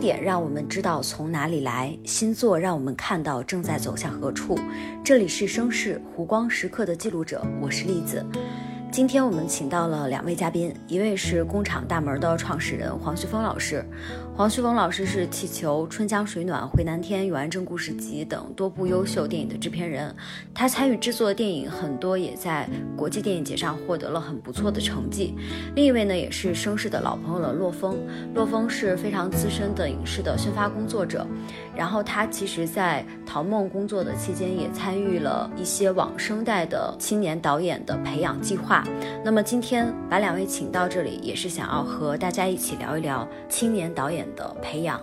点让我们知道从哪里来，新作让我们看到正在走向何处。这里是声势湖光时刻的记录者，我是栗子。今天我们请到了两位嘉宾，一位是工厂大门的创始人黄旭峰老师。黄旭峰老师是《气球》《春江水暖》《回南天》《永安镇故事集》等多部优秀电影的制片人，他参与制作的电影很多也在国际电影节上获得了很不错的成绩。另一位呢，也是声势的老朋友了，洛风。洛风是非常资深的影视的宣发工作者，然后他其实在陶梦工作的期间，也参与了一些网生代的青年导演的培养计划。那么今天把两位请到这里，也是想要和大家一起聊一聊青年导演的培养。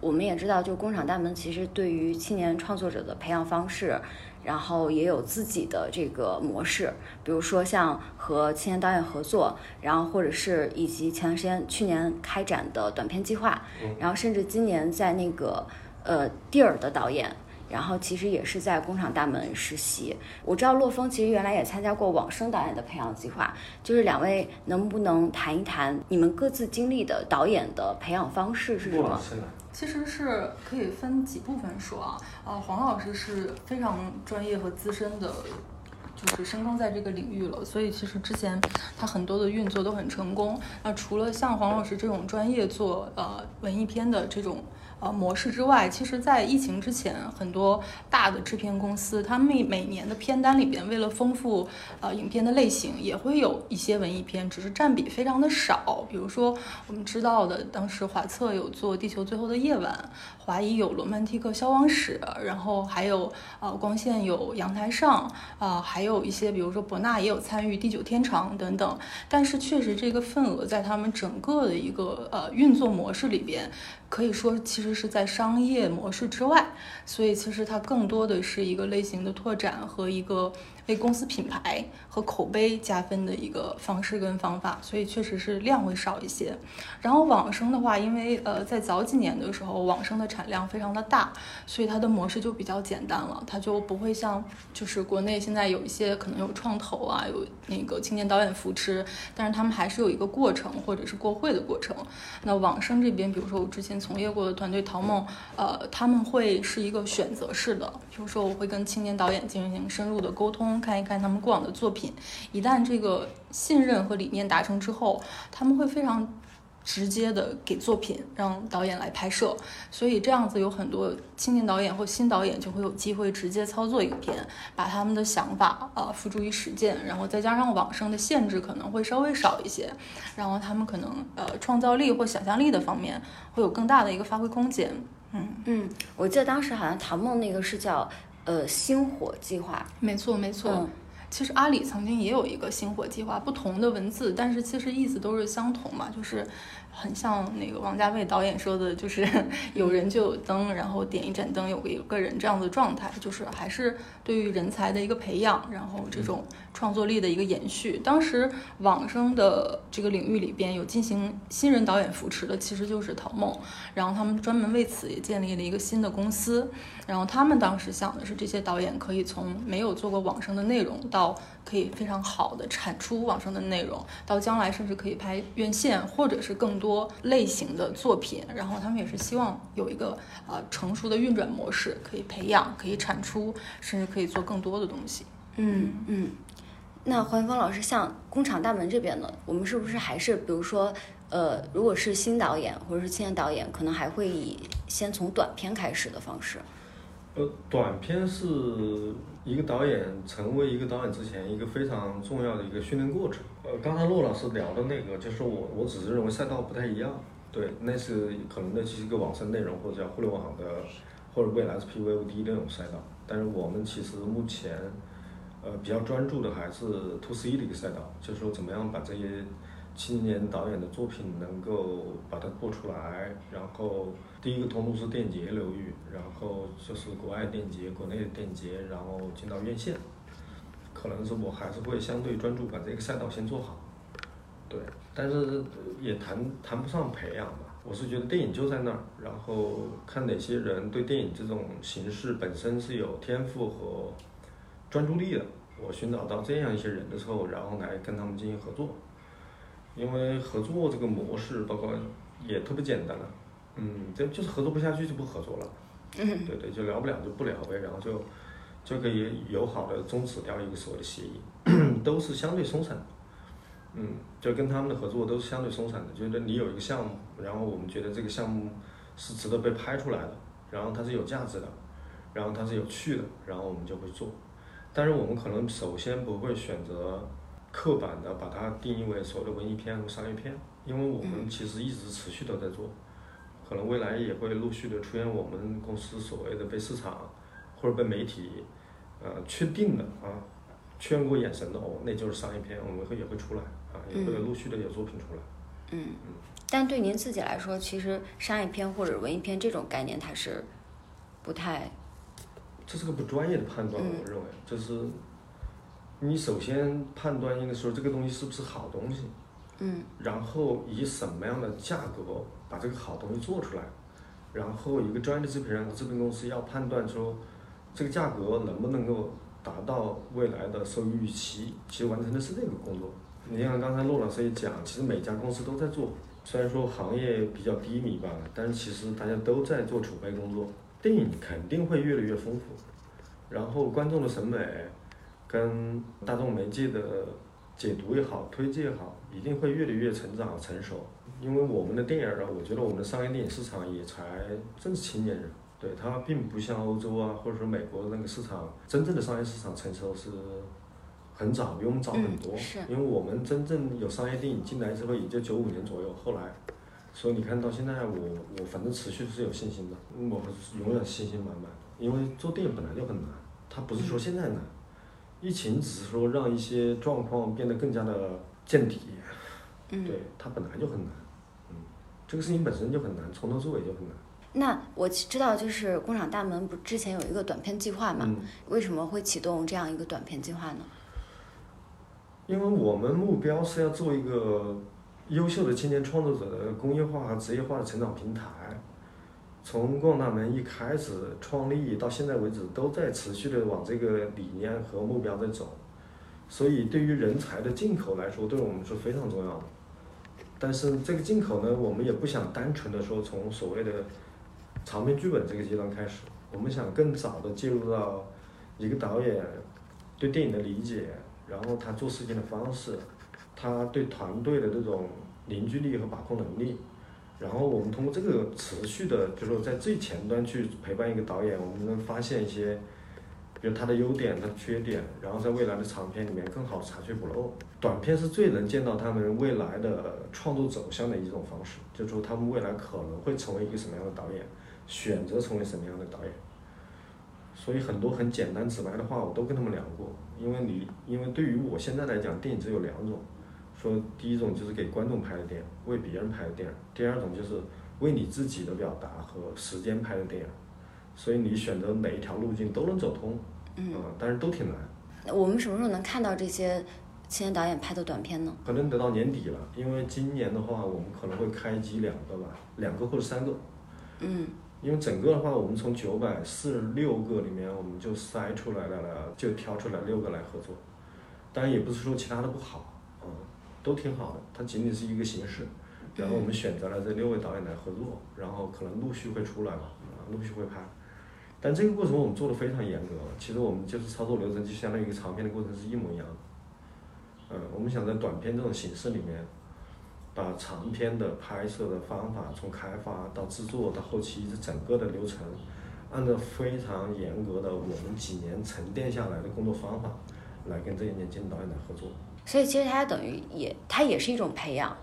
我们也知道，就工厂大门其实对于青年创作者的培养方式，然后也有自己的这个模式，比如说像和青年导演合作，然后或者是以及前段时间去年开展的短片计划，然后甚至今年在那个呃蒂尔的导演。然后其实也是在工厂大门实习。我知道洛风其实原来也参加过网生导演的培养计划，就是两位能不能谈一谈你们各自经历的导演的培养方式是什么？其实是可以分几部分说啊。呃，黄老师是非常专业和资深的，就是深耕在这个领域了，所以其实之前他很多的运作都很成功。那除了像黄老师这种专业做呃文艺片的这种。呃，模式之外，其实，在疫情之前，很多大的制片公司，他们每年的片单里边，为了丰富呃影片的类型，也会有一些文艺片，只是占比非常的少。比如说，我们知道的，当时华策有做《地球最后的夜晚》，华谊有《罗曼蒂克消亡史》，然后还有呃光线有《阳台上》，啊，还有一些，比如说博纳也有参与《地久天长》等等。但是，确实这个份额在他们整个的一个呃运作模式里边。可以说，其实是在商业模式之外，所以其实它更多的是一个类型的拓展和一个。为公司品牌和口碑加分的一个方式跟方法，所以确实是量会少一些。然后网生的话，因为呃在早几年的时候，网生的产量非常的大，所以它的模式就比较简单了，它就不会像就是国内现在有一些可能有创投啊，有那个青年导演扶持，但是他们还是有一个过程或者是过会的过程。那网生这边，比如说我之前从业过的团队陶梦，呃他们会是一个选择式的，比如说我会跟青年导演进行深入的沟通。看一看他们过往的作品，一旦这个信任和理念达成之后，他们会非常直接的给作品让导演来拍摄，所以这样子有很多青年导演或新导演就会有机会直接操作影片，把他们的想法啊付诸于实践，然后再加上网生的限制可能会稍微少一些，然后他们可能呃创造力或想象力的方面会有更大的一个发挥空间。嗯嗯，我记得当时好像唐梦那个是叫。呃，星火计划，没错没错。其实阿里曾经也有一个星火计划，不同的文字，但是其实意思都是相同嘛，就是。很像那个王家卫导演说的，就是 有人就有灯，然后点一盏灯，有个有个人这样的状态，就是还是对于人才的一个培养，然后这种创作力的一个延续。当时网生的这个领域里边有进行新人导演扶持的，其实就是陶梦，然后他们专门为此也建立了一个新的公司，然后他们当时想的是这些导演可以从没有做过网生的内容到。可以非常好的产出网生的内容，到将来甚至可以拍院线或者是更多类型的作品。然后他们也是希望有一个呃成熟的运转模式，可以培养，可以产出，甚至可以做更多的东西。嗯嗯。那黄云峰老师，像工厂大门这边呢，我们是不是还是比如说，呃，如果是新导演或者是青年导演，可能还会以先从短片开始的方式？呃，短片是一个导演成为一个导演之前一个非常重要的一个训练过程。呃，刚才骆老师聊的那个，就是我我只是认为赛道不太一样。对，那是可能那是一个网上内容或者叫互联网的，或者未来是 PVOD 那种赛道。但是我们其实目前，呃，比较专注的还是 To C 的一个赛道，就是说怎么样把这些。青年导演的作品能够把它做出来，然后第一个通路是电影节流域，然后就是国外电影节、国内的电节，然后进到院线，可能是我还是会相对专注把这个赛道先做好，对，但是也谈谈不上培养吧，我是觉得电影就在那儿，然后看哪些人对电影这种形式本身是有天赋和专注力的，我寻找到这样一些人的时候，然后来跟他们进行合作。因为合作这个模式包括也特别简单了，嗯，这就是合作不下去就不合作了，嗯对对，就聊不了就不聊呗，然后就就可以友好的终止掉一个所谓的协议，都是相对松散的，嗯，就跟他们的合作都是相对松散的，觉得你有一个项目，然后我们觉得这个项目是值得被拍出来的，然后它是有价值的，然后它是有趣的，然后我们就会做，但是我们可能首先不会选择刻板的把它定义为所谓的文艺片和商业片，因为我们其实一直持续的在做，可能未来也会陆续的出现我们公司所谓的被市场或者被媒体呃确定的啊确认过眼神的哦，那就是商业片，我们会也会出来啊，也会陆续的有作品出来。嗯，但对您自己来说，其实商业片或者文艺片这种概念，它是不太这是个不专业的判断，嗯我认为，就是你首先判断应该说这个东西是不是好东西，嗯然后以什么样的价格把这个好东西做出来，然后一个专业的制片人和制片公司要判断说这个价格能不能够达到未来的收益预期，其实完成的是这个工作。你像刚才陆老师也讲，其实每家公司都在做，虽然说行业比较低迷吧，但是其实大家都在做储备工作。电影肯定会越来越丰富，然后观众的审美跟大众媒介的解读也好，推介也好，一定会越来越成长成熟。因为我们的电影儿啊，我觉得我们的商业电影市场也才正是青年人，对它并不像欧洲啊，或者说美国那个市场，真正的商业市场成熟是很早，比我们早很多。因为我们真正有商业电影进来之后，也就九五年左右，后来。所以你看到现在我，我反正持续是有信心的，我永远信心满满。因为做电影本来就很难，它不是说现在难，疫情只是说让一些状况变得更加的见底，嗯。对，它本来就很难，嗯，这个事情本身就很难，从头至尾就很难。那我知道，就是工厂大门不之前有一个短片计划嘛？嗯，为什么会启动这样一个短片计划呢？因为我们目标是要做一个优秀的青年创作者的工业化和职业化的成长平台。从工厂大门一开始创立到现在为止，都在持续的往这个理念和目标在走。所以，对于人才的进口来说，对我们是非常重要的。但是这个进口呢，我们也不想单纯的说从所谓的长篇剧本这个阶段开始，我们想更早的介入到一个导演对电影的理解，然后他做事情的方式，他对团队的这种凝聚力和把控能力，然后我们通过这个持续的，就是说在最前端去陪伴一个导演，我们能发现一些，比如他的优点、他的缺点，然后在未来的长片里面更好的查缺补漏。短片是最能见到他们未来的创作走向的一种方式，就是说他们未来可能会成为一个什么样的导演，选择成为什么样的导演。所以很多很简单直白的话，我都跟他们聊过。因为你，因为对于我现在来讲，电影只有两种，说第一种就是给观众拍的电影，为别人拍的电影；第二种就是为你自己的表达和时间拍的电影。所以你选择哪一条路径都能走通，嗯，啊但是都挺难。我们什么时候能看到这些青年导演拍的短片呢？可能得到年底了，因为今年的话，我们可能会开机两个吧，两个或者三个。嗯因为整个的话，我们从九百四十六个里面，我们就筛出来了，就挑出来六个来合作。当然也不是说其他的不好，嗯，都挺好的，它仅仅是一个形式。然后我们选择了这六位导演来合作，然后可能陆续会出来吧，啊，陆续会拍。但这个过程我们做的非常严格，其实我们就是操作流程就相当于一个长片的过程是一模一样的。嗯，我们想在短片这种形式里面，把长片的拍摄的方法，从开发到制作到后期这整个的流程，按照非常严格的我们几年沉淀下来的工作方法，来跟这些年轻导演来合作。所以其实它等于也，它也是一种培养。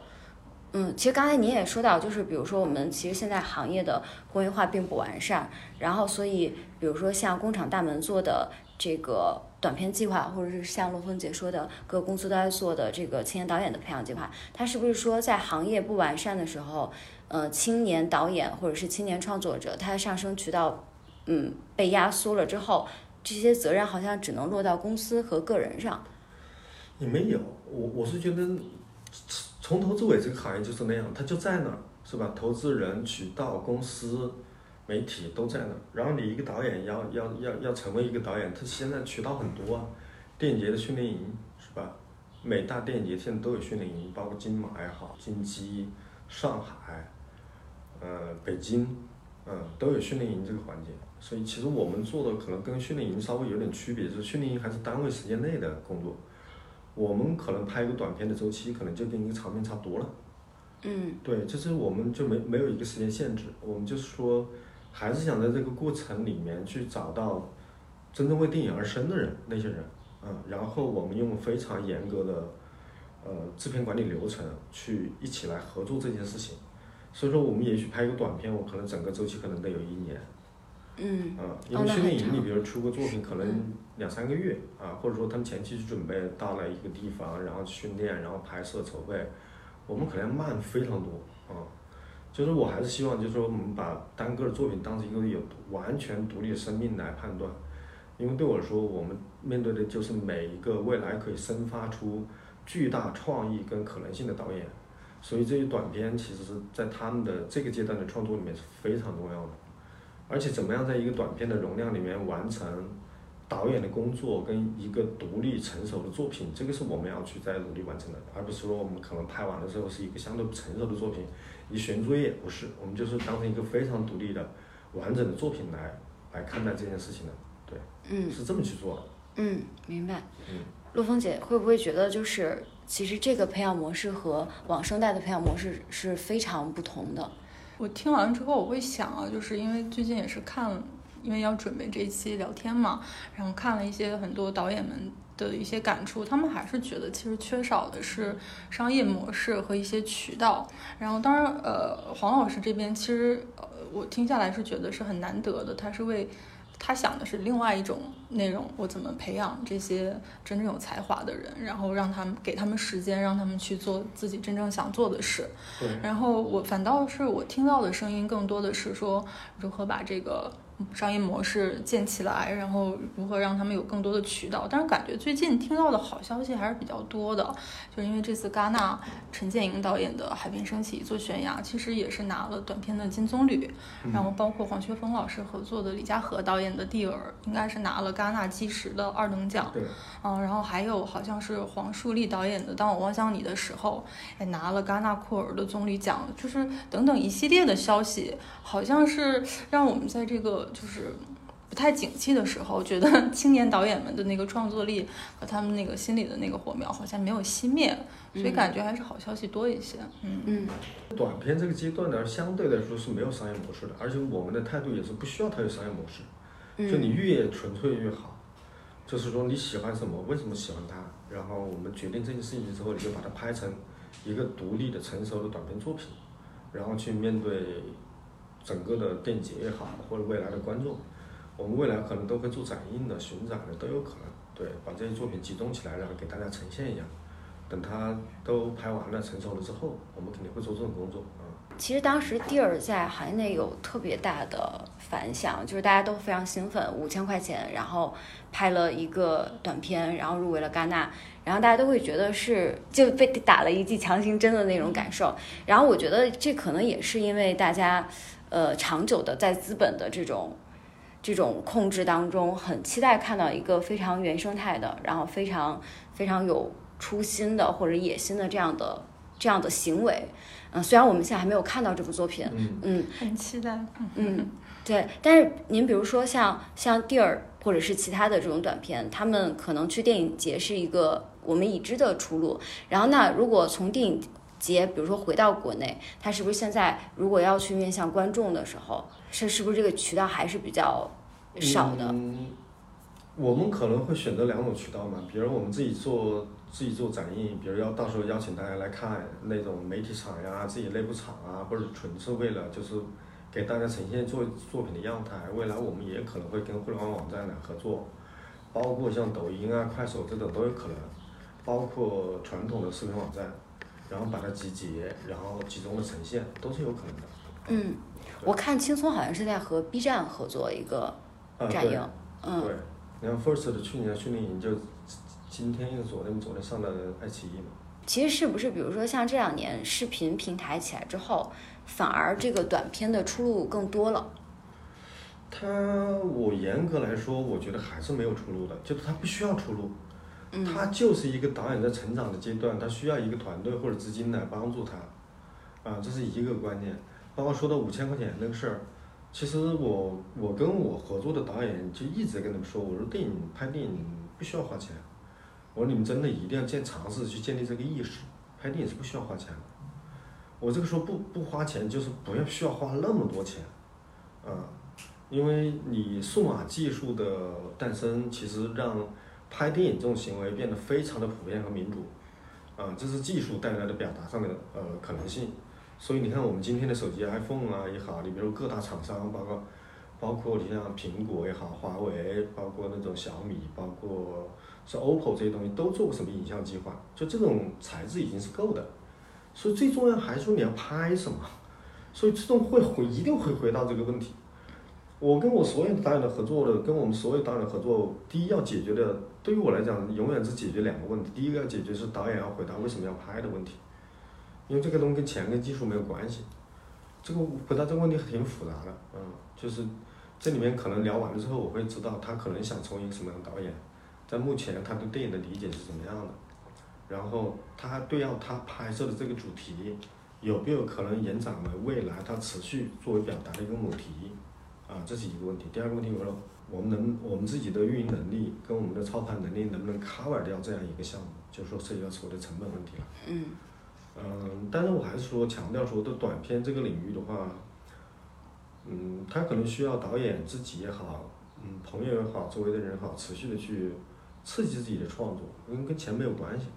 嗯，其实刚才您也说到，就是比如说我们其实现在行业的工业化并不完善，然后所以比如说像工厂大门做的这个短片计划，或者是像罗峰姐说的各个公司都在做的这个青年导演的培养计划，它是不是说在行业不完善的时候，呃，青年导演或者是青年创作者，他的上升渠道，嗯，被压缩了之后，这些责任好像只能落到公司和个人上。也没有，我我是觉得从头至尾这个行业就是那样，它就在那儿，是吧？投资人、渠道、公司、媒体都在那儿。然后你一个导演要要要要成为一个导演，他现在渠道很多啊，电影节的训练营是吧？每大电影节现在都有训练营，包括金马也好，金鸡、上海，呃，北京，嗯，都有训练营这个环节。所以其实我们做的可能跟训练营稍微有点区别，就是训练营还是单位时间内的工作，我们可能拍一个短片的周期可能就跟一个长片差不多了。嗯。对，就是我们就没没有一个时间限制，我们就是说，还是想在这个过程里面去找到真正为电影而生的人，那些人，嗯，然后我们用非常严格的呃制片管理流程去一起来合作这件事情。所以说，我们也许拍一个短片，我可能整个周期可能得有一年，嗯。啊，因为训练营，你长。比如出个作品，可能嗯两三个月啊，或者说他们前期去准备到了一个地方，然后训练，然后拍摄筹备，我们可能要慢非常多啊。就是我还是希望，就是说我们把单个的作品当成一个有完全独立的生命来判断，因为对我来说，我们面对的就是每一个未来可以生发出巨大创意跟可能性的导演，所以这些短片其实是在他们的这个阶段的创作里面是非常重要的。而且怎么样在一个短片的容量里面完成导演的工作跟一个独立成熟的作品，这个是我们要去在努力完成的，而不是说我们可能拍完的时候是一个相对不成熟的作品，一悬作业，不是，我们就是当成一个非常独立的、完整的作品来来看待这件事情的，对，嗯是这么去做的。嗯，明白。嗯陆峰姐会不会觉得，就是其实这个培养模式和往生代的培养模式是非常不同的？我听完之后，我会想啊，就是因为最近也是看，因为要准备这一期聊天嘛，然后看了一些很多导演们的一些感触，他们还是觉得其实缺少的是商业模式和一些渠道。然后当然，呃，黄老师这边其实呃，我听下来是觉得是很难得的，他是为他想的是另外一种内容，我怎么培养这些真正有才华的人，然后让他们给他们时间，让他们去做自己真正想做的事。对，然后我反倒是我听到的声音更多的是说，如何把这个商业模式建起来，然后如何让他们有更多的渠道。但是感觉最近听到的好消息还是比较多的，就是因为这次戛纳陈建营导演的《海边升起一座悬崖》，其实也是拿了短片的金棕榈，然后包括黄学峰老师合作的李嘉禾导演的《蒂尔》，应该是拿了戛纳基石的二等奖。对，嗯，然后还有好像是黄树立导演的《当我望向你的时候》，也拿了戛纳库尔的棕榈奖，就是等等一系列的消息，好像是让我们在这个就是不太景气的时候，觉得 青年导演们的那个创作力和他们那个心里的那个火苗好像没有熄灭，所以感觉还是好消息多一些。嗯嗯短片这个阶段呢，相对来说是没有商业模式的，而且我们的态度也是不需要它有商业模式，就你嗯越纯粹越好。就是说你喜欢什么，为什么喜欢它，然后我们决定这件事情之后，你就把它拍成一个独立的、成熟的短片作品，然后去面对整个的电影节也好，或者未来的观众，我们未来可能都会做展映的、巡展的都有可能。对，把这些作品集中起来，然后给大家呈现一下。等它都拍完了、成熟了之后，我们肯定会做这种工作啊。其实当时蒂尔在行业内有特别大的反响，就是大家都非常兴奋，五千块钱，然后拍了一个短片，然后入围了戛纳，然后大家都会觉得是就被打了一剂强心针的那种感受。然后我觉得这可能也是因为大家，呃，长久的在资本的这种这种控制当中，很期待看到一个非常原生态的，然后非常非常有初心的或者野心的这样的这样的行为。嗯，虽然我们现在还没有看到这部作品，嗯，嗯很期待。嗯嗯，对。但是您比如说像像蒂尔或者是其他的这种短片，他们可能去电影节是一个我们已知的出路。然后那如果从电影节，比如说回到国内，他是不是现在如果要去面向观众的时候，是是不是这个渠道还是比较少的？嗯，我们可能会选择两种渠道嘛，比如我们自己做自己做展映，比如要到时候邀请大家来看那种媒体场呀、自己内部场啊，或者纯是为了就是给大家呈现作作品的样态。未来我们也可能会跟互联网网站来合作，包括像抖音啊、快手这种都有可能，包括传统的视频网站，然后把它集结，然后集中的呈现，都是有可能的。嗯，我看青松好像是在和 B 站合作一个展映，嗯对，你看 First 的去年的训练营就今天又昨天昨天上的爱奇艺嘛，其实是不是，比如说像这两年视频平台起来之后，反而这个短片的出路更多了？它我严格来说，我觉得还是没有出路的，就是它不需要出路。他就是一个导演在成长的阶段，他需要一个团队或者资金来帮助他，啊，这是一个观念。包括说到五千块钱那个事儿，其实我我跟我合作的导演就一直跟他们说，我说电影拍电影不需要花钱，我说你们真的一定要建尝试去建立这个意识，拍电影是不需要花钱的。我这个说不不花钱，就是不要需要花那么多钱，啊，因为你数码技术的诞生，其实让拍电影这种行为变得非常的普遍和民主，啊，这是技术带来的表达上面的呃可能性。所以你看，我们今天的手机 iPhone 啊也好，你比如各大厂商，包括包括你像苹果也好，华为，包括那种小米，包括是 OPPO 这些东西，都做过什么影像计划？就这种材质已经是够的。所以最重要还是说你要拍什么，所以这种会回一定会回到这个问题。我跟我所有的导演的合作的，跟我们所有导演的合作，第一要解决的，对于我来讲，永远是解决两个问题。第一个要解决是导演要回答为什么要拍的问题，因为这个东西跟钱跟技术没有关系。这个回答这个问题挺复杂的，嗯，就是这里面可能聊完了之后，我会知道他可能想成为一个什么样的导演，在目前他对电影的理解是怎么样的。然后他对要他拍摄的这个主题，有没有可能延展为未来他持续作为表达的一个母题，啊，这是一个问题。第二个问题，我说我们能我们自己的运营能力跟我们的操盘能力能不能 cover 掉这样一个项目，就是说涉及到所谓的成本问题了。嗯嗯，但是我还是说强调说，对短片这个领域的话，嗯，他可能需要导演自己也好，嗯，朋友也好，周围的人也好，持续的去刺激自己的创作，因为跟钱没有关系。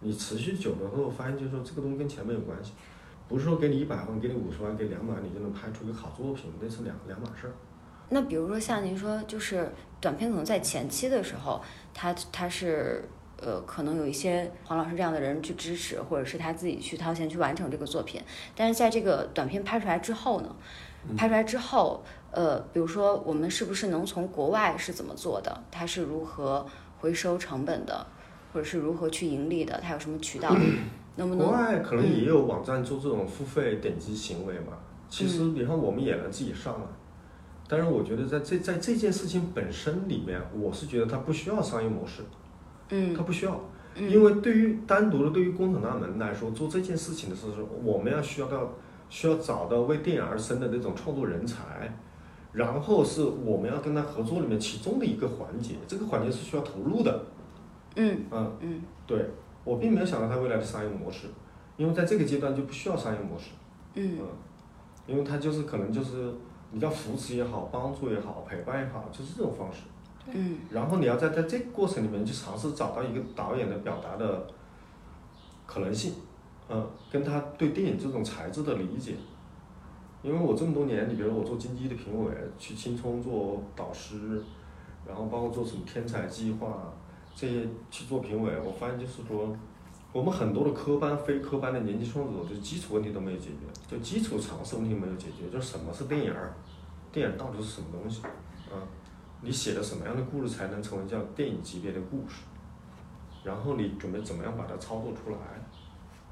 你持续久了后，发现就是说这个东西跟钱没有关系，不是说给你一百万、给你五十万、给两百万你就能拍出一个好作品，那是两两码事儿。那比如说像您说，就是短片可能在前期的时候，他他是呃，可能有一些黄老师这样的人去支持，或者是他自己去掏钱去完成这个作品。但是在这个短片拍出来之后呢，拍出来之后，呃，比如说我们是不是能从国外是怎么做的？它是如何回收成本的，或者是如何去盈利的？它有什么渠道？能不国？外可能也有网站做这种付费点击行为嘛。其实你看，我们也能自己上来，但是我觉得在这在这件事情本身里面，我是觉得它不需要商业模式，嗯。它不需要，因为对于单独的对于工厂大门来说，做这件事情的时候，我们要需要到需要找到为电影而生的那种创作人才，然后是我们要跟他合作里面其中的一个环节，这个环节是需要投入的，嗯。嗯，嗯。对我并没有想到它未来的商业模式，因为在这个阶段就不需要商业模式。嗯因为它就是可能就是你要扶持也好，帮助也好，陪伴也好，就是这种方式。嗯然后你要在在这个过程里面去尝试找到一个导演的表达的可能性，嗯，跟他对电影这种材质的理解。因为我这么多年，你比如我做金鸡的评委，去青葱做导师，然后包括做什么天才计划这些去做评委，我发现就是说，我们很多的科班、非科班的年轻创作者，就基础问题都没有解决，就基础常识问题没有解决，就什么是电影儿，电影到底是什么东西，啊，你写的什么样的故事才能成为叫电影级别的故事，然后你准备怎么样把它操作出来，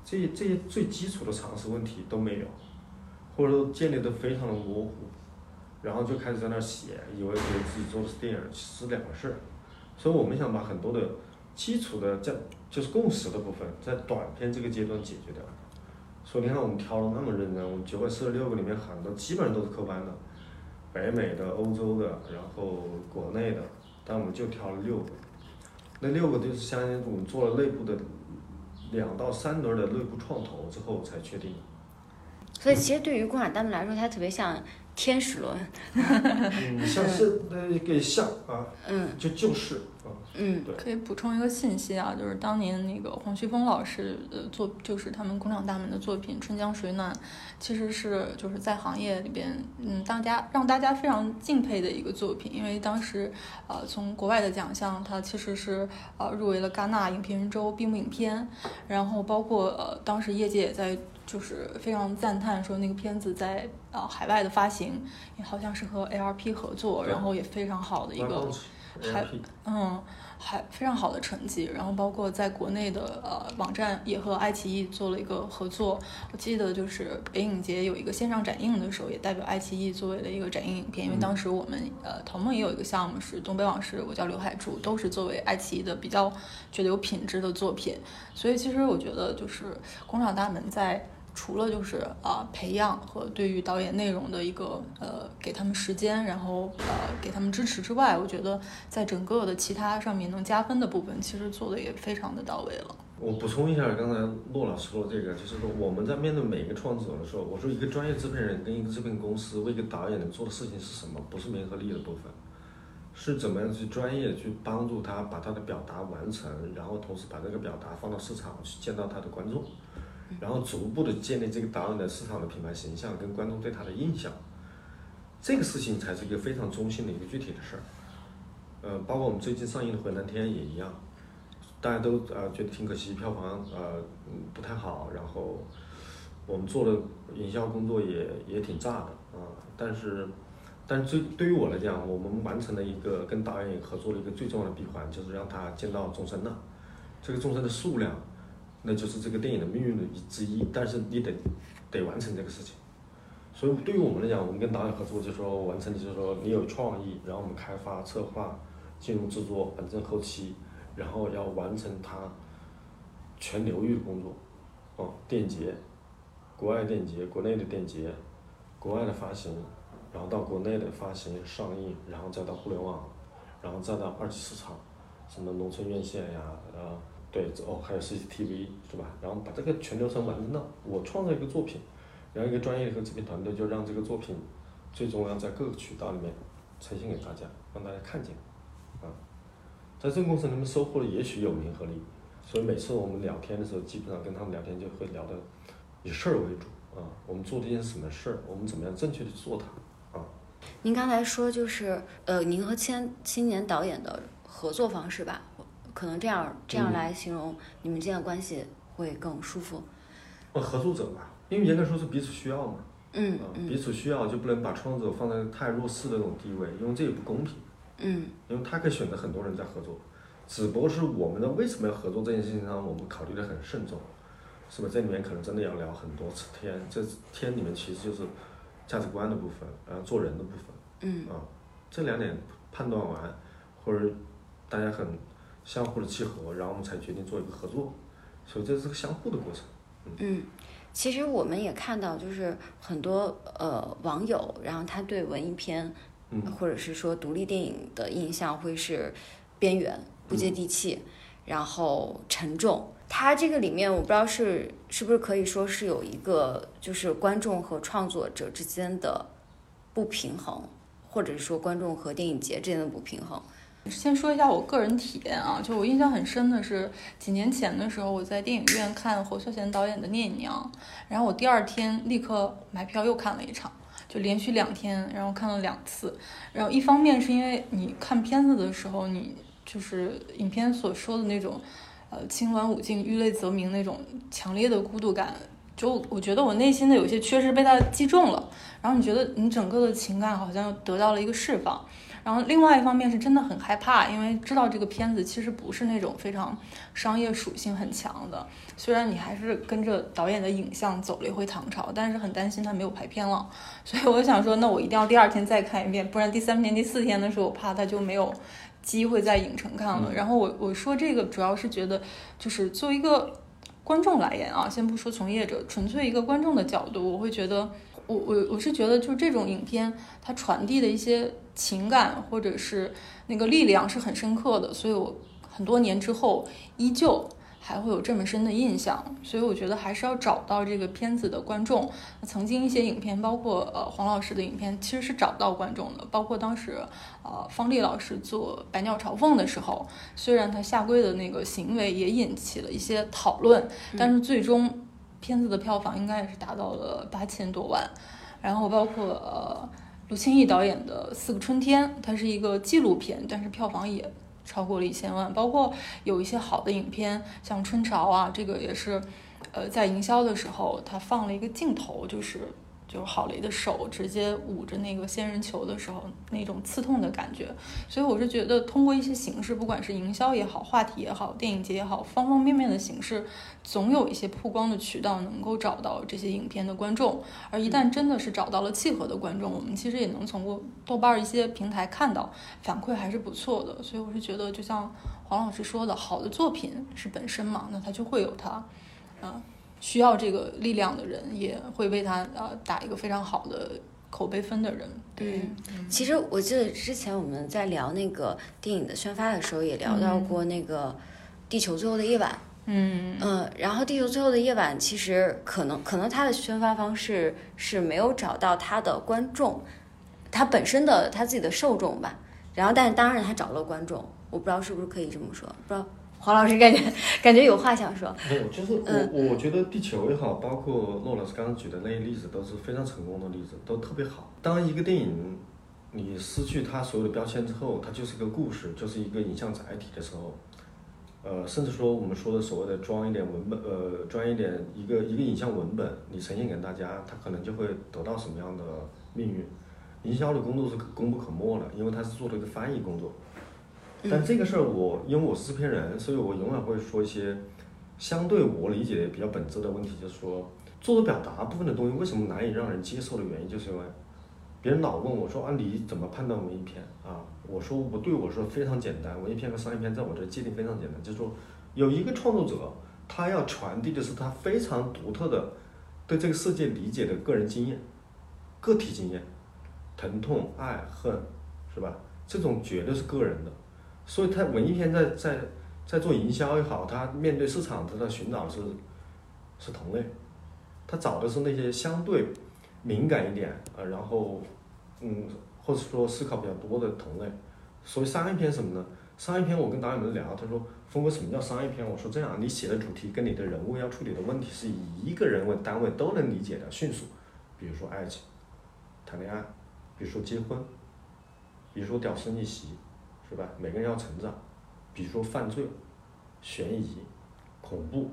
这些这些最基础的常识问题都没有，或者说建立的非常的模糊，然后就开始在那儿写，以为觉得自己做的是电影，是两个事儿。所以我们想把很多的基础的这就是共识的部分，在短片这个阶段解决掉。所以你看我们挑了那么认真，我们九百四十六个里面很多基本上都是科班的，北美的、欧洲的，然后国内的，但我们就挑了六个。那六个就是相当于我们做了内部的两到三轮的内部创投之后才确定。所以其实对于共产党们来说，它特别像天使轮。嗯，像是呃，给像啊，嗯就就是啊，嗯对。可以补充一个信息啊，就是当年那个黄旭峰老师的作，就是他们工厂大门的作品《春江水暖》，其实是就是在行业里边，嗯，大家让大家非常敬佩的一个作品，因为当时，呃，从国外的奖项，它其实是呃入围了戛纳影评人周闭幕影片，然后包括呃当时业界也在就是非常赞叹说那个片子在呃海外的发行，也好像是和 ARP 合作，然后也非常好的一个蛮好奇还嗯。还非常好的成绩，然后包括在国内的呃网站也和爱奇艺做了一个合作。我记得就是北影节有一个线上展映的时候，也代表爱奇艺作为了一个展映影片。因为当时我们呃陶梦也有一个项目是《东北往事》，我叫刘海柱，都是作为爱奇艺的比较觉得有品质的作品。所以其实我觉得就是工厂大门在。除了就是啊培养和对于导演内容的一个呃给他们时间，然后呃给他们支持之外，我觉得在整个的其他上面能加分的部分，其实做的也非常的到位了。我补充一下刚才骆老师说的这个，就是说我们在面对每一个创作者的时候，我说一个专业制片人跟一个制片公司为一个导演能做的事情是什么？不是名和利的部分，是怎么样去专业去帮助他把他的表达完成，然后同时把这个表达放到市场去见到他的观众。然后逐步的建立这个导演的市场的品牌形象跟观众对他的印象，这个事情才是一个非常中心的一个具体的事儿。呃，包括我们最近上映的《回南天》也一样，大家都呃觉得挺可惜，票房呃不太好。然后我们做的营销工作也也挺炸的啊。但是，但最对于我来讲，我们完成了一个跟导演合作的一个最重要的闭环，就是让他见到众生了。这个众生的数量。那就是这个电影的命运的一之一，但是你得得完成这个事情。所以对于我们来讲，我们跟导演合作，就是说完成就是说你有创意，然后我们开发、策划、进入制作、本正后期，然后要完成它全流域的工作。哦，电节，国外电节、国内的电节，国外的发行，然后到国内的发行、上映，然后再到互联网，然后再到二级市场，什么农村院线呀，呃。对，哦，还有 CCTV 是吧？然后把这个全流程完成了，我创造一个作品，然后一个专业的制片团队就让这个作品最终要在各个渠道里面呈现给大家，让大家看见，啊，在这个过程里面收获了也许有名和利，所以每次我们聊天的时候，基本上跟他们聊天就会聊的以事儿为主啊，我们做了一件什么事儿，我们怎么样正确的做它，啊。您刚才说就是呃，您和青青年导演的合作方式吧？可能这样这样来形容你们之间的关系会更舒服。呃，合作者吧，因为严格说是彼此需要嘛。嗯彼此需要就不能把创作者放在太弱势的那种地位，因为这也不公平。嗯。因为他可以选择很多人在合作，只不过是我们的为什么要合作这件事情上，我们考虑的很慎重，是吧？这里面可能真的要聊很多次天，这天里面其实就是价值观的部分，然后做人的部分。嗯。啊，这两点判断完，或者大家很。相互的契合，然后我们才决定做一个合作，所以这是个相互的过程。嗯，其实我们也看到，就是很多呃网友，然后他对文艺片，嗯，或者是说独立电影的印象会是边缘、不接地气，然后沉重。它这个里面，我不知道是是不是可以说是有一个就是观众和创作者之间的不平衡，或者是说观众和电影节之间的不平衡。先说一下我个人体验啊，就我印象很深的是几年前的时候，我在电影院看侯孝贤导演的《聂隐娘》，然后我第二天立刻买票又看了一场，就连续两天，然后看了两次。然后一方面是因为你看片子的时候，你就是影片所说的那种，呃，清鸾舞镜、欲泪则明那种强烈的孤独感，就我觉得我内心的有些缺失被他击中了，然后你觉得你整个的情感好像又得到了一个释放。然后另外一方面是真的很害怕，因为知道这个片子其实不是那种非常商业属性很强的。虽然你还是跟着导演的影像走了一回唐朝，但是很担心他没有排片了。所以我想说，那我一定要第二天再看一遍，不然第三天、第四天的时候，我怕他就没有机会在影城看了。然后我我说这个主要是觉得，就是作为一个观众来言啊，先不说从业者，纯粹一个观众的角度，我会觉得。我我我是觉得，就是这种影片，它传递的一些情感或者是那个力量是很深刻的，所以我很多年之后依旧还会有这么深的印象。所以我觉得还是要找到这个片子的观众。曾经一些影片，包括呃黄老师的影片，其实是找到观众的。包括当时呃方丽老师做《百鸟朝凤》的时候，虽然他下跪的那个行为也引起了一些讨论，但是最终。片子的票房应该也是达到了八千多万，然后包括呃卢清义导演的《四个春天》，它是一个纪录片，但是票房也超过了一千万。包括有一些好的影片，像《春潮》啊，这个也是，呃，在营销的时候，它放了一个镜头，就是就是郝蕾的手直接捂着那个仙人球的时候那种刺痛的感觉。所以我是觉得通过一些形式，不管是营销也好，话题也好，电影节也好，方方面面的形式，总有一些曝光的渠道能够找到这些影片的观众。而一旦真的是找到了契合的观众，我们其实也能从过豆瓣儿一些平台看到反馈还是不错的。所以我是觉得，就像黄老师说的，好的作品是本身嘛，那它就会有它，啊。需要这个力量的人，也会为他呃打一个非常好的口碑分的人。对，其实我记得之前我们在聊那个电影的宣发的时候，也聊到过那个《地球最后的夜晚》。嗯嗯，然后《地球最后的夜晚》其实可能可能它的宣发方式是没有找到它的观众，它本身的它自己的受众吧。然后，但是当然他找了观众，我不知道是不是可以这么说，不知道。黄老师感觉感觉有话想说。没有，就是我我觉得地球也好，包括骆老师刚刚举的那些例子都是非常成功的例子，都特别好。当一个电影你失去它所有的标签之后，它就是一个故事，就是一个影像载体的时候，呃，甚至说我们说的所谓的装一点文本，呃，装一点一个一个影像文本，你呈现给大家，它可能就会得到什么样的命运。营销的工作是功不可没的，因为它是做了一个翻译工作。但这个事儿，我因为我是制片人，所以我永远会说一些相对我理解的比较本质的问题，就是说，作者表达部分的东西为什么难以让人接受的原因，就是因为别人老问我说啊，你怎么判断文艺片啊？我说我对我说非常简单，文艺片和商业片在我这界定非常简单，就是说，有一个创作者，他要传递的是他非常独特的对这个世界理解的个人经验、个体经验，疼痛、爱、恨，是吧？这种绝对是个人的。所以，他文艺片在在在做营销也好，他面对市场，他在寻找是是同类，他找的是那些相对敏感一点，呃，然后嗯，或者说思考比较多的同类。所以商业片什么呢？商业片我跟导演们聊，他说：“峰哥，什么叫商业片？”我说：“这样，你写的主题跟你的人物要处理的问题是以一个人为单位都能理解的，迅速。比如说爱情、谈恋爱，比如说结婚，比如说屌丝逆袭。”是吧？每个人要成长，比如说犯罪、悬疑、恐怖，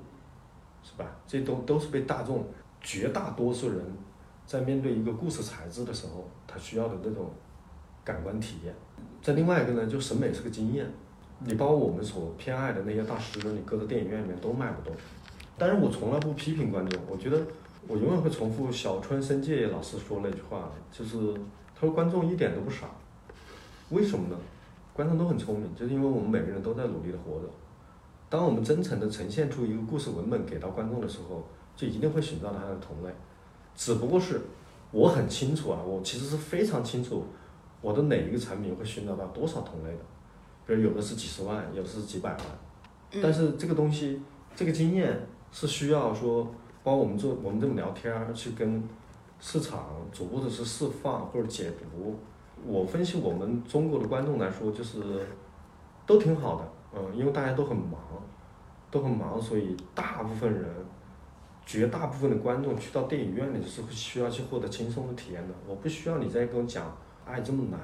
是吧？这都都是被大众绝大多数人在面对一个故事材质的时候，他需要的那种感官体验。再另外一个呢，就审美是个经验。你包括我们所偏爱的那些大师，你搁在电影院里面都卖不动。但是我从来不批评观众，我觉得我永远会重复小春生介老师说那句话，就是他说观众一点都不傻，为什么呢？观众都很聪明，就是因为我们每个人都在努力的活着。当我们真诚的呈现出一个故事文本给到观众的时候，就一定会寻找到他的同类。只不过是我很清楚啊，我其实是非常清楚我的哪一个产品会寻找到多少同类的。比如有的是几十万，有的是几百万。但是这个东西，这个经验是需要说，包括我们做我们这么聊天儿，去跟市场逐步的是释放或者解读。我分析我们中国的观众来说，就是都挺好的，嗯，因为大家都很忙，都很忙，所以大部分人，绝大部分的观众去到电影院里是需要去获得轻松的体验的。我不需要你再跟我讲爱这么难，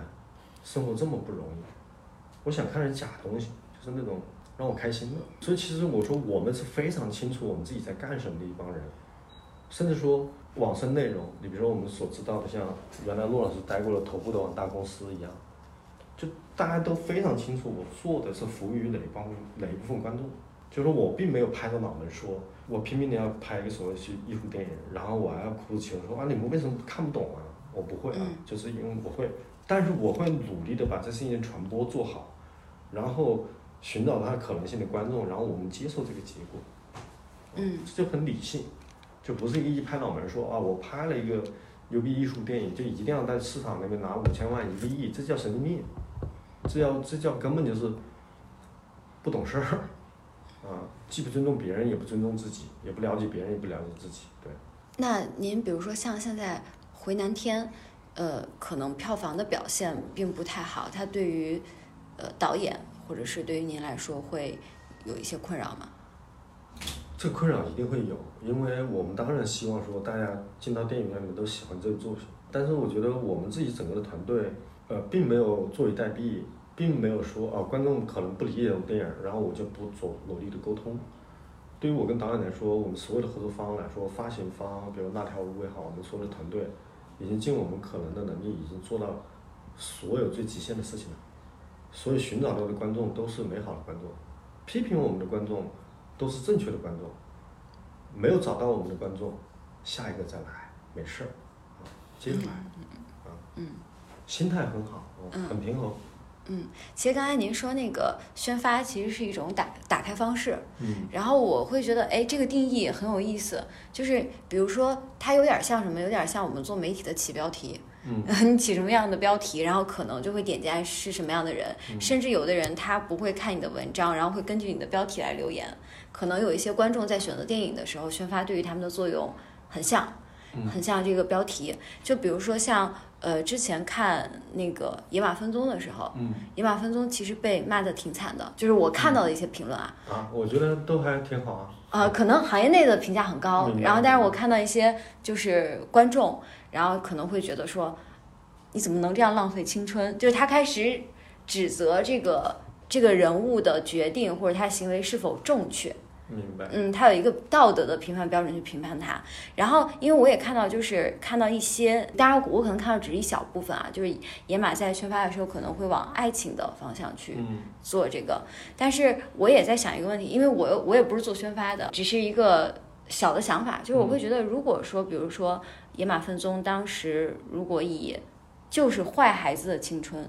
生活这么不容易，我想看点假东西，就是那种让我开心的。所以其实我说我们是非常清楚我们自己在干什么的一帮人，甚至说。网生内容，你比如说我们所知道的，像原来陆老师待过的头部的网大公司一样，就大家都非常清楚，我做的是服务于哪一帮哪一部分观众。就是我并没有拍着脑门说，我拼命的要拍一个所谓去艺术电影，然后我还要哭着求说啊，你们为什么看不懂啊？我不会啊，就是因为我会，但是我会努力的把这事情传播做好，然后寻找它可能性的观众，然后我们接受这个结果。嗯，这就很理性。就不是一一拍脑门说啊，我拍了一个牛逼艺术电影，就一定要在市场那边拿五千万一个亿，这叫神经病，这叫这叫根本就是不懂事儿，啊，既不尊重别人，也不尊重自己，也不了解别人，也不了解自己，对。那您比如说像现在《回南天》，呃，可能票房的表现并不太好，它对于呃导演或者是对于您来说会有一些困扰吗？这困扰一定会有，因为我们当然希望说大家进到电影院里面都喜欢这个作品，但是我觉得我们自己整个的团队，呃，并没有坐以待毙，并没有说啊观众可能不理解我电影，然后我就不做努力的沟通，对于我跟导演来说，我们所有的合作方来说，发行方，比如那条路也好，我们所有的团队，已经尽我们可能的能力，已经做到所有最极限的事情了。所以寻找到的观众都是美好的观众，批评我们的观众都是正确的观众。没有找到我们的观众，下一个再来，没事儿，啊，接着来，啊，嗯，心态很好，嗯。很平衡，嗯，其实刚才您说那个宣发其实是一种打打开方式，嗯。然后我会觉得，哎，这个定义很有意思，就是比如说它有点像什么，有点像我们做媒体的起标题，嗯。你起什么样的标题，然后可能就会点进来是什么样的人，嗯。甚至有的人他不会看你的文章，然后会根据你的标题来留言。可能有一些观众在选择电影的时候，宣发对于他们的作用很像，嗯。很像这个标题。就比如说像呃之前看那个《野马分鬃》的时候，嗯《野马分鬃》其实被骂得挺惨的，就是我看到的一些评论啊，啊，我觉得都还挺好啊，呃，可能行业内的评价很高，然后但是我看到一些就是观众，然后可能会觉得说，你怎么能这样浪费青春？就是他开始指责这个这个人物的决定或者他行为是否正确，明白，嗯，他有一个道德的评判标准去评判他。然后，因为我也看到，就是看到一些，当然我可能看到只是一小部分啊，就是野马在宣发的时候可能会往爱情的方向去嗯。做这个，但是我也在想一个问题，因为我我也不是做宣发的，只是一个小的想法，就是我会觉得，如果说，比如说野马分鬃当时如果以就是坏孩子的青春，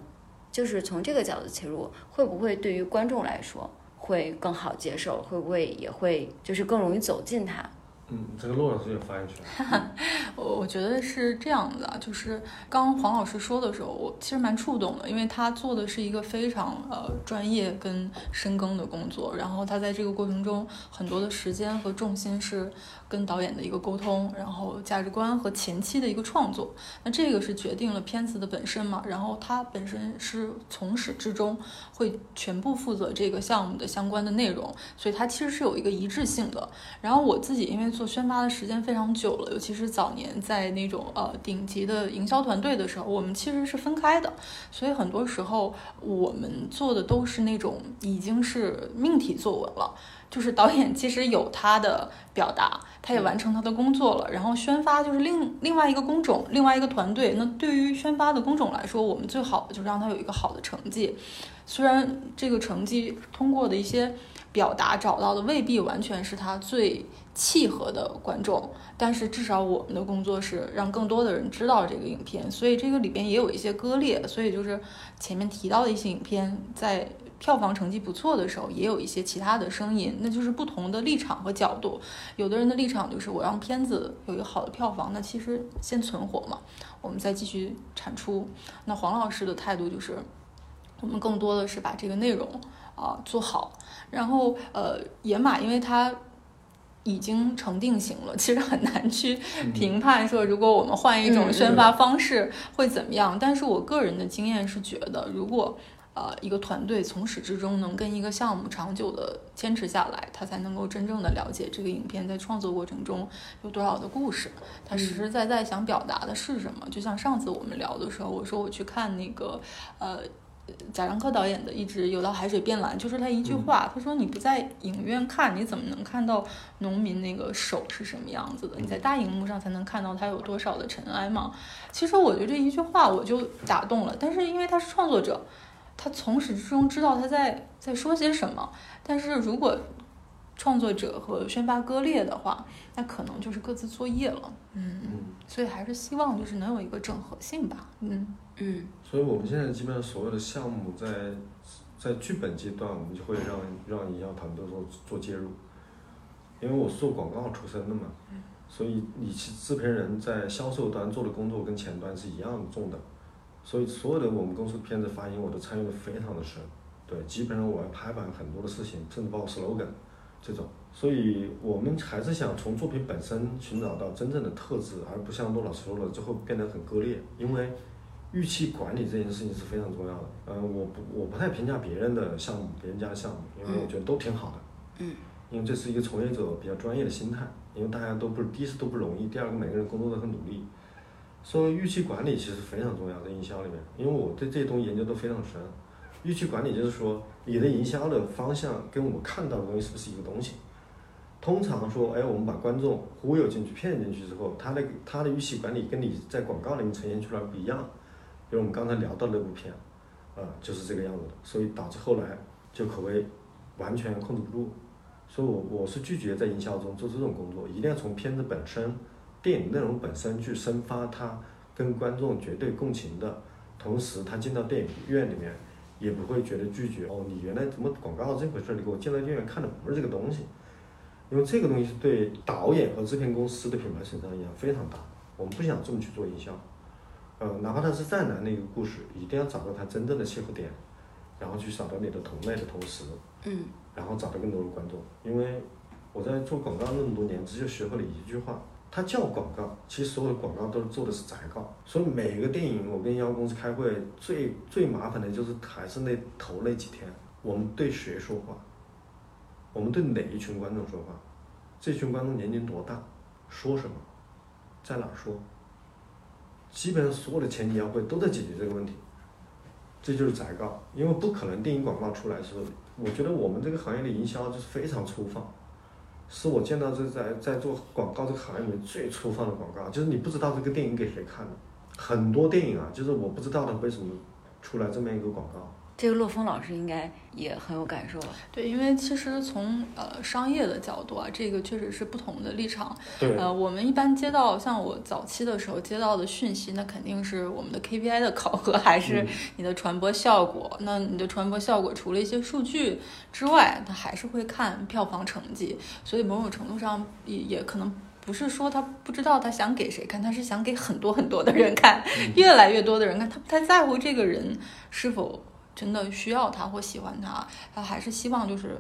就是从这个角度切入，会不会对于观众来说会更好接受？会不会也会就是更容易走进它？嗯，这个骆老师有发言权，我我觉得是这样的，就是刚刚黄老师说的时候，我其实蛮触动的，因为他做的是一个非常呃专业跟深耕的工作，然后他在这个过程中很多的时间和重心是跟导演的一个沟通，然后价值观和前期的一个创作，那这个是决定了片子的本身嘛，然后他本身是从始至终会全部负责这个项目的相关的内容，所以它其实是有一个一致性的。然后我自己因为做宣发的时间非常久了，尤其是早年在那种呃顶级的营销团队的时候，我们其实是分开的，所以很多时候我们做的都是那种已经是命题作文了。就是导演其实有他的表达，他也完成他的工作了。然后宣发就是另另外一个工种，另外一个团队。那对于宣发的工种来说，我们最好的就是让他有一个好的成绩。虽然这个成绩通过的一些表达找到的未必完全是他最契合的观众，但是至少我们的工作是让更多的人知道这个影片，所以这个里边也有一些割裂。所以就是前面提到的一些影片在。票房成绩不错的时候，也有一些其他的声音，那就是不同的立场和角度。有的人的立场就是我让片子有一个好的票房，那其实先存活嘛，我们再继续产出。那黄老师的态度就是，我们更多的是把这个内容啊、做好。然后呃，野马因为它已经成定型了，其实很难去评判说，如果我们换一种宣发方式会怎么样。但是我个人的经验是觉得，如果呃，一个团队从始至终能跟一个项目长久的坚持下来，他才能够真正的了解这个影片在创作过程中有多少的故事，他实实在在想表达的是什么。就像上次我们聊的时候，我说我去看那个呃。贾樟柯导演的《一直游到海水变蓝》，就是他一句话，他说：“你不在影院看，你怎么能看到农民那个手是什么样子的？你在大荧幕上才能看到他有多少的尘埃嘛。”其实我觉得这一句话我就打动了，但是因为他是创作者，他从始至终知道他在在说些什么。但是如果创作者和宣发割裂的话，那可能就是各自作业了。嗯，嗯，所以还是希望就是能有一个整合性吧。嗯嗯所以我们现在基本上所有的项目在在剧本阶段，我们就会让让营销团队做做介入，因为我是做广告出身的嘛，所以你其制片人在销售端做的工作跟前端是一样重的，所以所有的我们公司片子发行我都参与的非常的深，对，基本上我要拍板很多的事情，甚至包括 slogan 这种，所以我们还是想从作品本身寻找到真正的特质，而不像骆老师说的最后变得很割裂，因为预期管理这件事情是非常重要的。呃，我不我不太评价别人的项目，别人家的项目，因为我觉得都挺好的。嗯。因为这是一个从业者比较专业的心态，因为大家都不是第一次都不容易，第二个每个人工作都很努力。所以预期管理其实非常重要，在营销里面，因为我对这些东西研究都非常深。预期管理就是说，你的营销的方向跟我看到的东西是不是一个东西？通常说，哎，我们把观众忽悠进去、骗进去之后，他的他的预期管理跟你在广告里面呈现出来不一样。比如我们刚才聊到那部片，啊，就是这个样子的，所以导致后来就口碑完全控制不住。所以我我是拒绝在营销中做这种工作，一定要从片子本身、电影内容本身去生发它跟观众绝对共情的，同时他进到电影院里面也不会觉得拒绝。哦，你原来怎么广告这回事？你给我进到电影院看的不是这个东西，因为这个东西是对导演和制片公司的品牌损伤影响非常大。我们不想这么去做营销，呃，哪怕它是再难的一个故事，一定要找到它真正的切合点，然后去找到你的同类的同时。嗯。然后找到更多的观众，因为我在做广告那么多年，只就学会了一句话，它叫广告，其实所有的广告都是做的是宅告。所以每个电影，我跟营销公司开会，最最麻烦的就是还是那头那几天，我们对谁说话，我们对哪一群观众说话，这群观众年龄多大，说什么，在哪说，基本上所有的前期要会都在解决这个问题。这就是宅告，因为不可能电影广告出来时候。我觉得我们这个行业的营销就是非常粗放，是我见到这在在做广告这个行业里面最粗放的广告，就是你不知道这个电影给谁看的，很多电影啊，就是我不知道它为什么出来这么一个广告。这个洛峰老师应该也很有感受吧？对，因为其实从呃商业的角度啊，这个确实是不同的立场。对。呃，我们一般接到像我早期的时候接到的讯息，那肯定是我们的 KPI 的考核，还是你的传播效果。那你的传播效果除了一些数据之外，他还是会看票房成绩。所以某种程度上也也可能不是说他不知道他想给谁看，他是想给很多很多的人看，越来越多的人看，他不太在乎这个人是否。真的需要他或喜欢他，他还是希望就是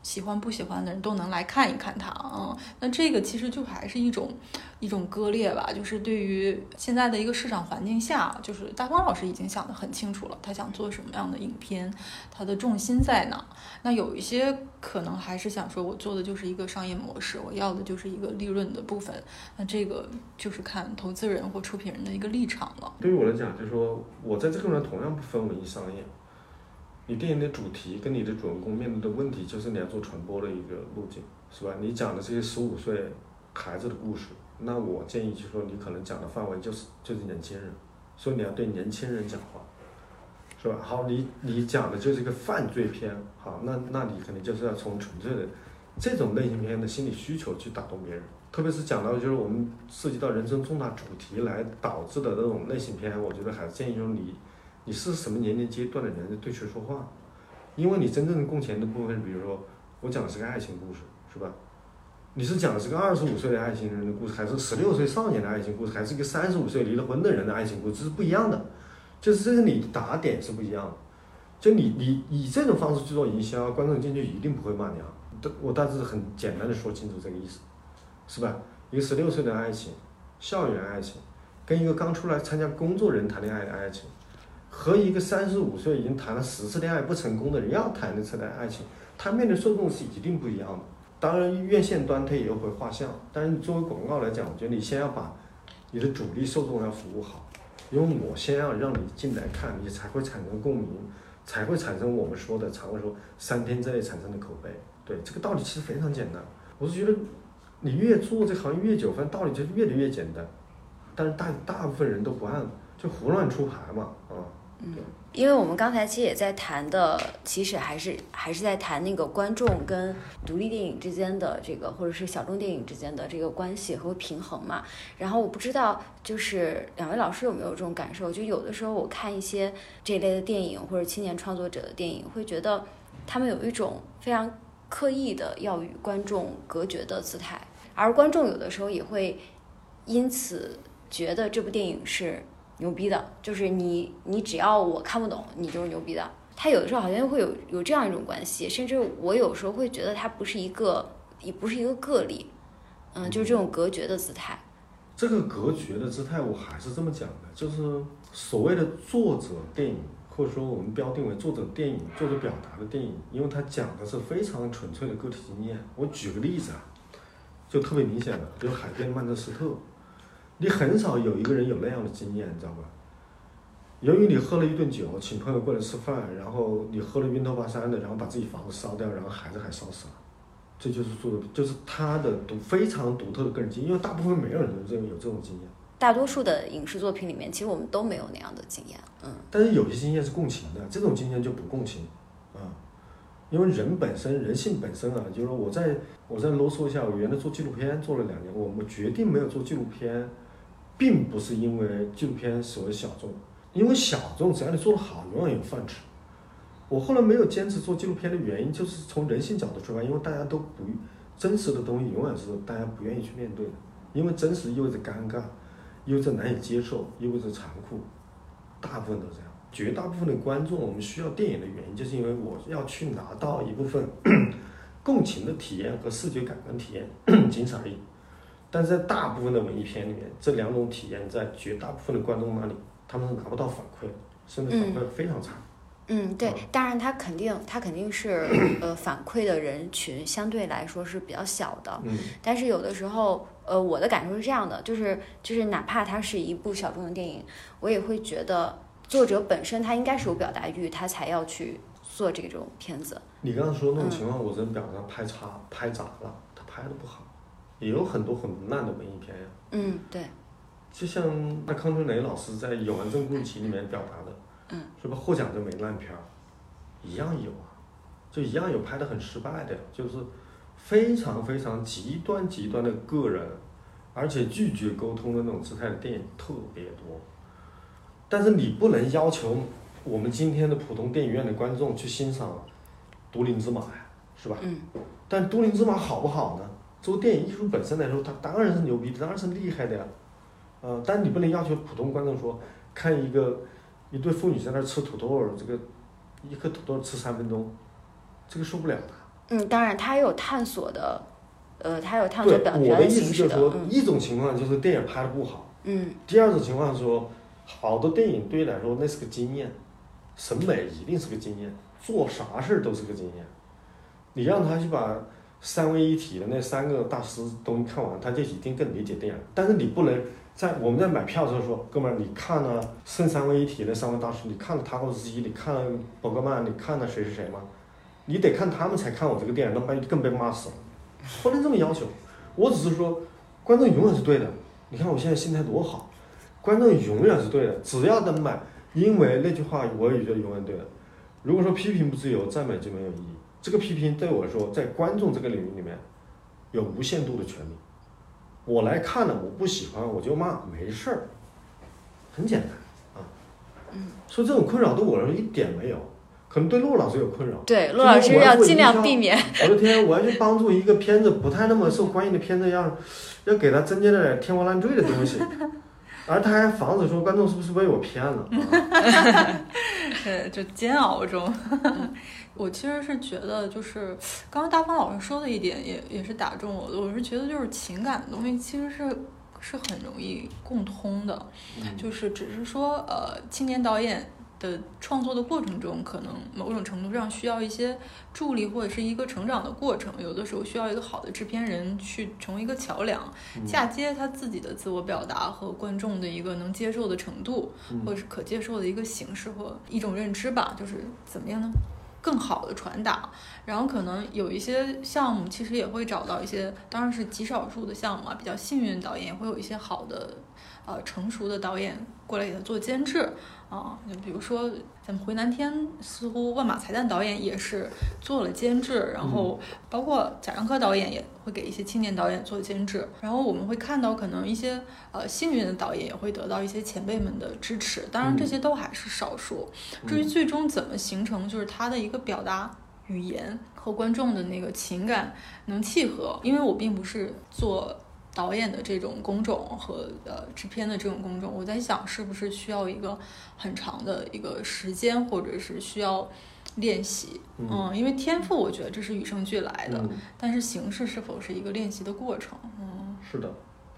喜欢不喜欢的人都能来看一看他嗯，那这个其实就还是一种一种割裂吧。就是对于现在的一个市场环境下，就是大方老师已经想得很清楚了，他想做什么样的影片，他的重心在哪。那有一些可能还是想说，我做的就是一个商业模式，我要的就是一个利润的部分。那这个就是看投资人或出品人的一个立场了。对于我来讲，就是说我在这个人同样不分文艺商业。你电影的主题跟你的主人公面对的问题，就是你要做传播的一个路径，是吧？你讲的这些十五岁孩子的故事，那我建议就是说，你可能讲的范围就是就是年轻人，所以你要对年轻人讲话，是吧？好，你你讲的就是一个犯罪片，好，那那你肯定就是要从纯粹的这种类型片的心理需求去打动别人，特别是讲到就是我们涉及到人生重大主题来导致的那种类型片，我觉得还是建议用你。你是什么年龄阶段的人对谁说话？因为你真正的共情的部分，比如说我讲的是个爱情故事，是吧？你是讲的是个二十五岁的爱情人的故事，还是十六岁少年的爱情故事，还是一个三十五岁离了婚的人的爱情故事，这是不一样的。就是这个你打点是不一样的。就你你以这种方式去做营销，观众进去一定不会骂娘。我大致很简单的说清楚这个意思，是吧？一个十六岁的爱情，校园爱情，跟一个刚出来参加工作人谈恋爱的爱情。和一个三十五岁已经谈了十次恋爱不成功的人要谈的次的爱情，他面对受众是一定不一样的。当然，院线端他也有会画像，但是作为广告来讲，我觉得你先要把你的主力受众要服务好，因为我先要让你进来看，你才会产生共鸣，才会产生我们说的常说三天之内产生的口碑。对这个道理其实非常简单。我是觉得你越做这行业越久，反正道理就是越来越简单，但是大大部分人都不按，就胡乱出牌嘛，啊。嗯因为我们刚才其实也在谈的，其实还是还是在谈那个观众跟独立电影之间的这个，或者是小众电影之间的这个关系和平衡嘛。然后我不知道，就是两位老师有没有这种感受？就有的时候我看一些这一类的电影或者青年创作者的电影，会觉得他们有一种非常刻意的要与观众隔绝的姿态，而观众有的时候也会因此觉得这部电影是。牛逼的，就是你，你只要我看不懂，你就是牛逼的。他有的时候好像会有有这样一种关系，甚至我有时候会觉得他不是一个，也不是一个个例，嗯，就是这种隔绝的姿态。这个隔绝的姿态，我还是这么讲的，就是所谓的作者电影，或者说我们标定为作者电影、作者表达的电影，因为他讲的是非常纯粹的个体经验。我举个例子啊，就特别明显的，比如《海边曼彻斯特》。你很少有一个人有那样的经验，你知道吧？由于你喝了一顿酒，请朋友过来吃饭，然后你喝了晕头巴山的，然后把自己房子烧掉，然后孩子还烧死了，这就是做的，就是他的独非常独特的个人经验，因为大部分没有人有这种有这种经验。大多数的影视作品里面，其实我们都没有那样的经验。嗯，但是有些经验是共情的，这种经验就不共情啊，因为人本身人性本身啊，就是说我在我再啰嗦一下，我原来做纪录片做了两年，我们决定没有做纪录片，并不是因为纪录片所谓小众，因为小众只要你做得好，永远有饭吃。我后来没有坚持做纪录片的原因，就是从人性角度出发，因为大家都不真实的东西永远是大家不愿意去面对的，因为真实意味着尴尬。意味着难以接受，意味着残酷，大部分都这样。绝大部分的观众，我们需要电影的原因，就是因为我要去拿到一部分 共情的体验和视觉感官体验，仅此而已。但是在大部分的文艺片里面，这两种体验在绝大部分的观众那里，他们是拿不到反馈，甚至反馈非常差。嗯，对，当然他肯定，他肯定是 呃反馈的人群相对来说是比较小的。嗯，但是有的时候。呃，我的感受是这样的，就是就是哪怕它是一部小众的电影，我也会觉得作者本身他应该是有表达欲，他才要去做这种片子。你刚才说那种情况，我真表达拍差、拍砸了，他拍的不好，也有很多很烂的文艺片呀。嗯，对。就像那康春雷老师在《永安镇故事集》里面表达的，嗯，是吧？获奖就没烂片儿，一样有啊，就一样有拍的很失败的，就是。非常非常极端极端的个人，而且拒绝沟通的那种姿态的电影特别多，但是你不能要求我们今天的普通电影院的观众去欣赏《都灵之马》呀，是吧？嗯。但《都灵之马》好不好呢？作为电影艺术本身来说，它当然是牛逼的，当然是厉害的呀。呃，但你不能要求普通观众说看一个一对妇女在那吃土豆儿，这个一颗土豆吃三分钟，这个受不了的。嗯，当然，他有探索的，呃，他有探索的形式的。我的意思就是说，一种情况就是电影拍的不好。嗯。第二种情况是说，好的电影对你来说那是个经验，审美一定是个经验，做啥事儿都是个经验。你让他去把三位一体的那三个大师东西看完，他就一定更理解电影。但是你不能在我们在买票的时候说，哥们儿，你看了圣三位一体的三位大师，你看了塔可斯基，你看了博格曼，你看了谁是谁吗？你得看他们才看我这个电影，那被更被骂死了。不能这么要求，我只是说，观众永远是对的。你看我现在心态多好，观众永远是对的，只要能买，因为那句话我也觉得永远对的。如果说批评不自由，赞美就没有意义。这个批评对我来说，在观众这个领域里面，有无限度的权利。我来看了，我不喜欢我就骂，没事儿，很简单啊。嗯。所以这种困扰对我来说一点没有。可能对陆老师有困扰，对陆老师要尽量避免。我的天，我要去帮助一个片子不太那么受欢迎的片子，要要给他增加点天花乱坠的东西，而他还防止说观众是不是被我骗了？对，就煎熬中。我其实是觉得，就是刚刚大鹏老师说的一点，也也是打中我的。我是觉得，就是情感的东西其实是是很容易共通的，就是只是说，呃，青年导演。的创作的过程中，可能某种程度上需要一些助力，或者是一个成长的过程。有的时候需要一个好的制片人去成为一个桥梁，嫁接他自己的自我表达和观众的一个能接受的程度，或者是可接受的一个形式和一种认知吧。就是怎么样呢？更好的传达。然后可能有一些项目其实也会找到一些，当然是极少数的项目啊，比较幸运的导演也会有一些好的。呃，成熟的导演过来给他做监制啊，就比如说咱们回南天，似乎万马才旦导演也是做了监制，然后包括贾樟柯导演也会给一些青年导演做监制，然后我们会看到可能一些呃幸运的导演也会得到一些前辈们的支持，当然这些都还是少数。至于最终怎么形成，就是他的一个表达语言和观众的那个情感能契合，因为我并不是做。导演的这种工种和呃制片的这种工种，我在想是不是需要一个很长的一个时间，或者是需要练习。嗯，因为天赋我觉得这是与生俱来的，但是形式是否是一个练习的过程？嗯，是的。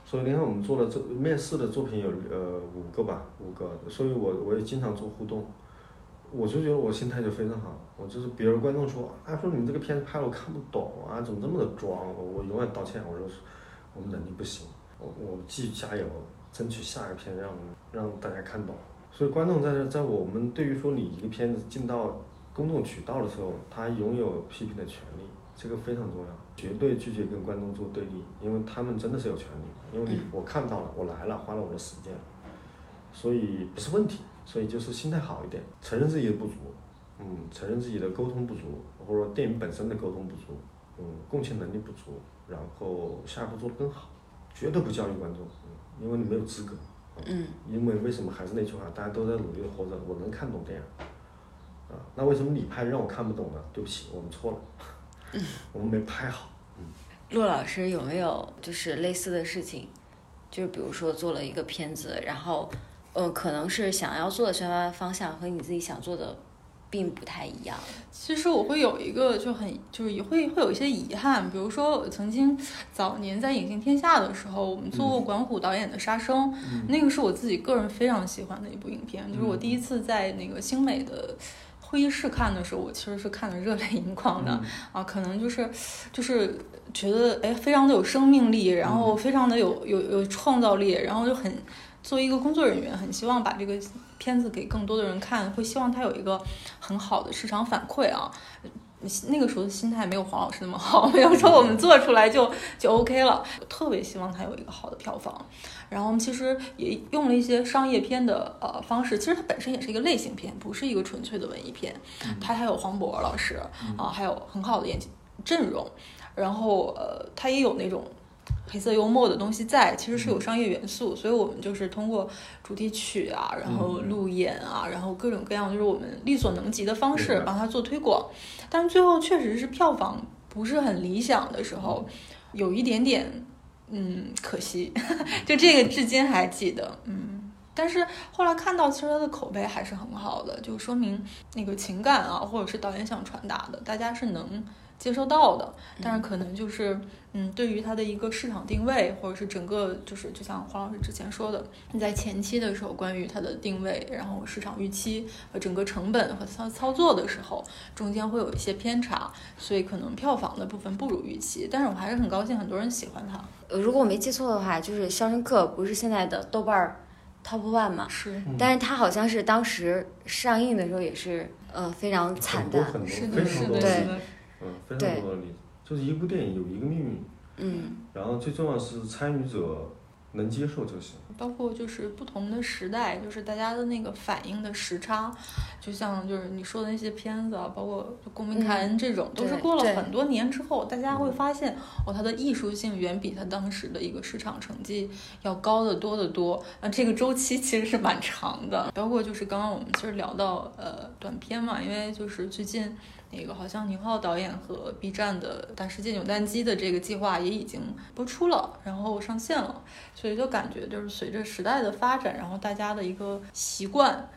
所以你看我们做的这面试的作品有呃五个吧，五个。所以我我也经常做互动，我就觉得我心态就非常好。我就是别人观众说，啊说你们这个片子拍了我看不懂啊，怎么这么的装？我永远道歉，我说。我们能力不行，我我继续加油，争取下一片让让大家看懂。所以观众在这在我们对于说你一个片子进到公众渠道的时候，他拥有批评的权利，这个非常重要，绝对拒绝跟观众做对立，因为他们真的是有权利，因为你我看到了，我来了，花了我的时间，所以不是问题，所以就是心态好一点，承认自己的不足，嗯，承认自己的沟通不足，或者说电影本身的沟通不足，嗯，共情能力不足，然后下一步做得更好，绝对不教育观众，嗯，因为你没有资格，嗯，因为为什么还是那句话，大家都在努力的活着，我能看懂电影，啊，那为什么你拍让我看不懂呢？对不起，我们错了，嗯，我们没拍好，嗯，陆老师有没有就是类似的事情？就是比如说做了一个片子，然后，呃，可能是想要做的宣发方向和你自己想做的并不太一样。其实我会有一个就很就是也会会有一些遗憾，比如说我曾经早年在影星天下的时候，我们做过管虎导演的《杀生》，那个是我自己个人非常喜欢的一部影片，就是我第一次在那个星美的。会议室看的时候，我其实是看的热泪盈眶的啊，可能就是就是觉得哎，非常的有生命力，然后非常的有有有创造力，然后就很作为一个工作人员，很希望把这个片子给更多的人看，会希望它有一个很好的市场反馈啊。那个时候的心态没有黄老师那么好，没有说我们做出来就 就 OK 了，特别希望它有一个好的票房。然后我们其实也用了一些商业片的呃方式，其实它本身也是一个类型片，不是一个纯粹的文艺片。它还有黄渤老师啊，还有很好的演技阵容。然后呃，它也有那种黑色幽默的东西在，其实是有商业元素。所以我们就是通过主题曲啊，然后路演啊，然后各种各样就是我们力所能及的方式帮他做推广。但最后确实是票房不是很理想的时候，有一点点。嗯，可惜，就这个至今还记得。嗯，但是后来看到，其实他的口碑还是很好的，就说明那个情感啊，或者是导演想传达的，大家是能。接收到的，但是可能就是，嗯，对于它的一个市场定位，或者是整个就是，就像黄老师之前说的，你在前期的时候，关于它的定位，然后市场预期和整个成本和操操作的时候，中间会有一些偏差，所以可能票房的部分不如预期。但是我还是很高兴，很多人喜欢它。呃，如果我没记错的话，就是《肖申克》不是现在的豆瓣 Top One 嘛？是。但是它好像是当时上映的时候也是，呃，非常惨淡。是的，是的，对。嗯，非常多的例子，就是一部电影有一个命运，嗯，然后最重要是参与者能接受就行。包括就是不同的时代，就是大家的那个反应的时差，就像就是你说的那些片子啊，包括《公民凯恩》这种，都是过了很多年之后，大家会发现哦，它的艺术性远比它当时的一个市场成绩要高得多得多。那这个周期其实是蛮长的。包括就是刚刚我们其实聊到呃短片嘛，因为就是最近。那个好像宁浩导演和 B 站的《大世界扭蛋机》的这个计划也已经播出了，然后上线了，所以就感觉就是随着时代的发展，然后大家的一个习惯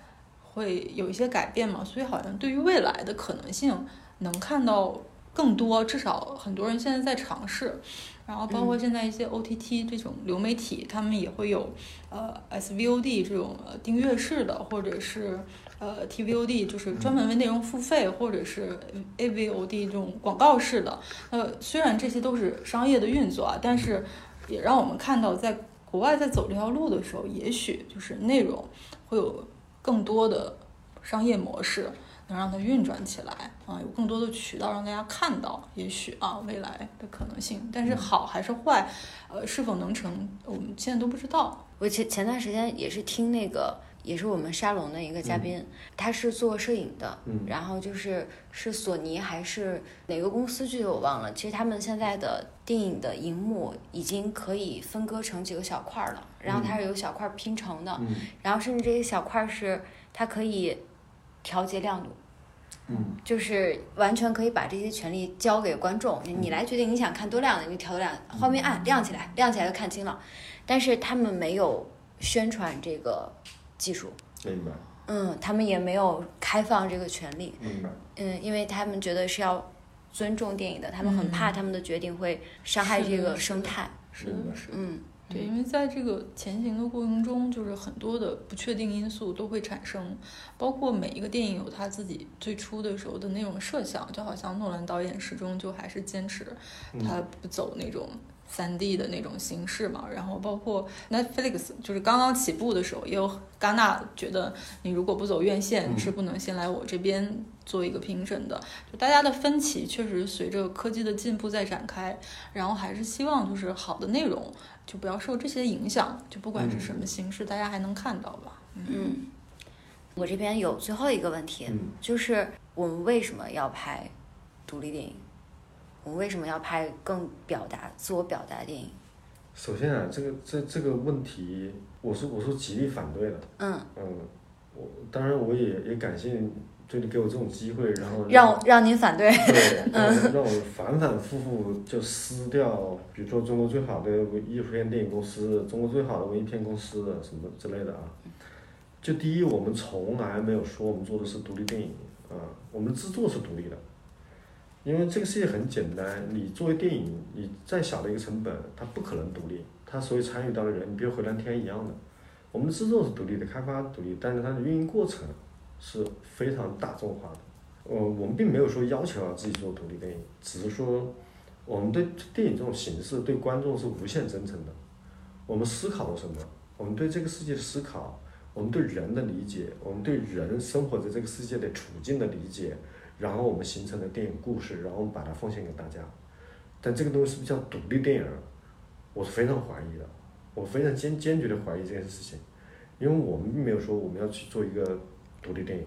会有一些改变嘛，所以好像对于未来的可能性能看到更多，至少很多人现在在尝试，然后包括现在一些 OTT 这种流媒体，他们也会有呃 SVOD 这种订阅式的，或者是。呃，TVOD 就是专门为内容付费，或者是 AVOD 这种广告式的。呃，虽然这些都是商业的运作啊，但是也让我们看到，在国外在走这条路的时候，也许就是内容会有更多的商业模式能让它运转起来啊，有更多的渠道让大家看到，也许啊未来的可能性。但是好还是坏，呃，是否能成，我们现在都不知道。我前前段时间也是听那个。也是我们沙龙的一个嘉宾，他是做摄影的，嗯然后就是是索尼还是哪个公司具体我忘了。其实他们现在的电影的荧幕已经可以分割成几个小块了，然后它是由小块拼成的，然后甚至这些小块是它可以调节亮度，嗯，就是完全可以把这些权利交给观众，你来决定你想看多亮的，你调多亮，画面暗亮起来，亮起来就看清了。但是他们没有宣传这个。技术。明白，嗯，他们也没有开放这个权利，明白，嗯，因为他们觉得是要尊重电影的，他们很怕他们的决定会伤害这个生态，是的，是的，嗯，对，因为在这个前行的过程中，就是很多的不确定因素都会产生，包括每一个电影有他自己最初的时候的那种设想，就好像诺兰导演始终就还是坚持他不走那种。三 D 的那种形式嘛，然后包括 Netflix，就是刚刚起步的时候，也有戛纳觉得你如果不走院线，是不能先来我这边做一个评审的。就大家的分歧确实随着科技的进步在展开，然后还是希望就是好的内容就不要受这些影响，就不管是什么形式，大家还能看到吧。嗯，我这边有最后一个问题，嗯就是我们为什么要拍独立电影？我为什么要拍更表达、自我表达的电影？首先啊，这个这这个问题，我是我是极力反对的。嗯，嗯，我当然我也也感谢就你给我这种机会，然后让让您反对。对，让我 让我反反复复就撕掉，比如说中国最好的艺术片电影公司、中国最好的文艺片公司什么之类的啊。就第一，我们从来没有说我们做的是独立电影啊，我们制作是独立的，因为这个世界很简单，你作为电影，你再小的一个成本，它不可能独立，它所有参与到的人，你比如回蓝天一样的，我们的制作是独立的，开发独立，但是它的运营过程是非常大众化的。呃，我们并没有说要求要自己做独立电影，只是说我们对电影这种形式对观众是无限真诚的。我们思考了什么？我们对这个世界的思考，我们对人的理解，我们对人生活在这个世界的处境的理解，然后我们形成了电影故事，然后我们把它奉献给大家。但这个东西是不是叫独立电影？我是非常怀疑的，我非常坚坚决的怀疑这件事情，因为我们并没有说我们要去做一个独立电影。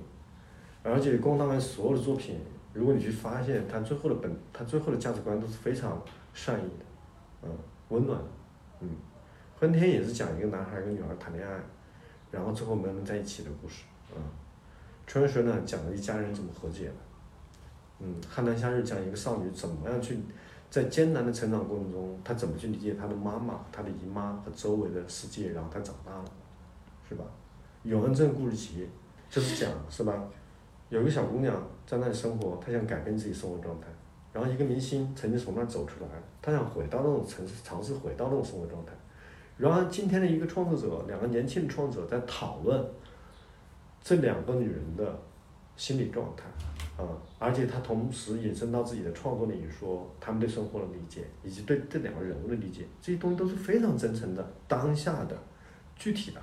而且光大完所有的作品，如果你去发现，他最后的本，他最后的价值观都是非常善意的，嗯，温暖的，嗯。婚天也是讲一个男孩跟女孩谈恋爱，然后最后没能在一起的故事，嗯。春水呢讲了一家人怎么和解，嗯。汉南夏日讲一个少女怎么样去，在艰难的成长过程中，她怎么去理解她的妈妈、她的姨妈和周围的世界，然后她长大了，是吧？永恩镇故事集就是讲，是吧？有一个小姑娘在那里生活，她想改变自己生活状态。然后一个明星曾经从那儿走出来，他想回到那种城市，尝试回到那种生活状态。然后今天的一个创作者，两个年轻的创作者在讨论这两个女人的心理状态，而且他同时引申到自己的创作领域，说他们对生活的理解，以及对这两个人物的理解，这些东西都是非常真诚的、当下的、具体的。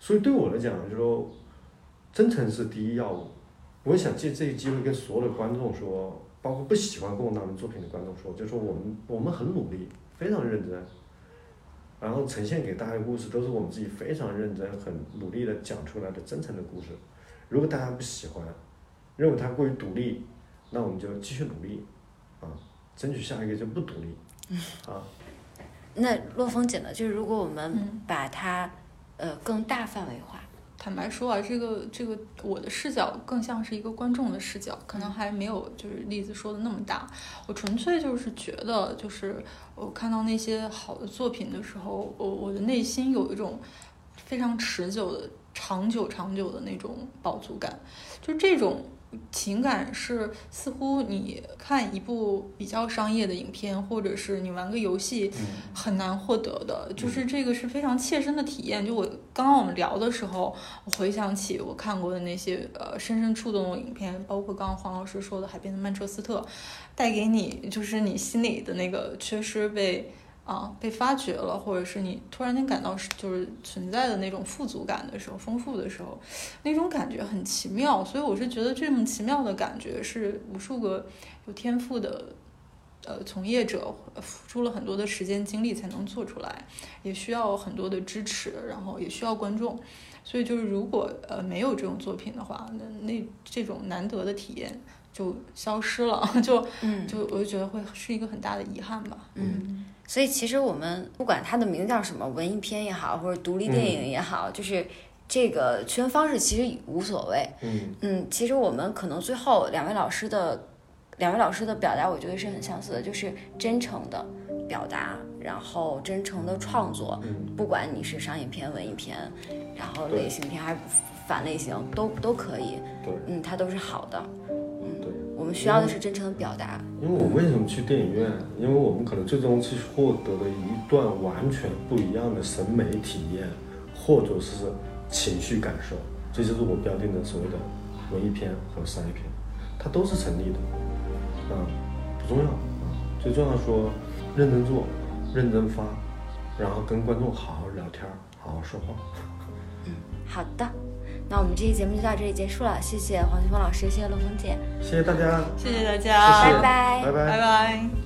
所以对我来讲，就是说，真诚是第一要务。我想借这个机会跟所有的观众说，包括不喜欢共大们作品的观众说，就说我们我们很努力，非常认真，然后呈现给大家的故事都是我们自己非常认真、很努力的讲出来的真诚的故事。如果大家不喜欢，认为他过于独立，那我们就继续努力，啊，争取下一个就不独立，啊。那洛风姐呢？就是如果我们把它呃更大范围化，坦白说啊，这个这个我的视角更像是一个观众的视角，可能还没有就是例子说的那么大。我纯粹就是觉得，就是我看到那些好的作品的时候，我我的内心有一种非常持久的、长久长久的那种饱足感，就这种。情感是似乎你看一部比较商业的影片，或者是你玩个游戏，很难获得的。就是这个是非常切身的体验。就我刚刚我们聊的时候，我回想起我看过的那些呃深深触动的影片，包括刚刚黄老师说的《海边的曼彻斯特》，带给你就是你心里的那个缺失被。啊，被发掘了，或者是你突然间感到就是存在的那种富足感的时候，丰富的时候，那种感觉很奇妙。所以我是觉得这种奇妙的感觉是无数个有天赋的呃从业者付出了很多的时间精力才能做出来，也需要很多的支持，然后也需要观众。所以就是如果呃没有这种作品的话，那那这种难得的体验就消失了，就就我就觉得会是一个很大的遗憾吧。嗯。所以其实我们不管它的名字叫什么，文艺片也好，或者独立电影也好，就是这个区分方式其实无所谓。嗯嗯，其实我们可能最后两位老师的两位老师的表达，我觉得是很相似的，就是真诚的表达，然后真诚的创作。不管你是商业片、文艺片，然后类型片还是反类型，都都可以。对，嗯，它都是好的。我们需要的是真诚的表达。因为我为什么去电影院？因为我们可能最终去获得了一段完全不一样的审美体验，或者是情绪感受，这就是我标定的所谓的文艺片和商业片，它都是成立的。嗯，不重要啊，最重要说，认真做，认真发，然后跟观众好好聊天，好好说话。嗯好的，那我们这期节目就到这里结束了，谢谢黄旭峰老师，谢谢陆峰姐，谢谢大家，谢谢大家，拜拜。拜拜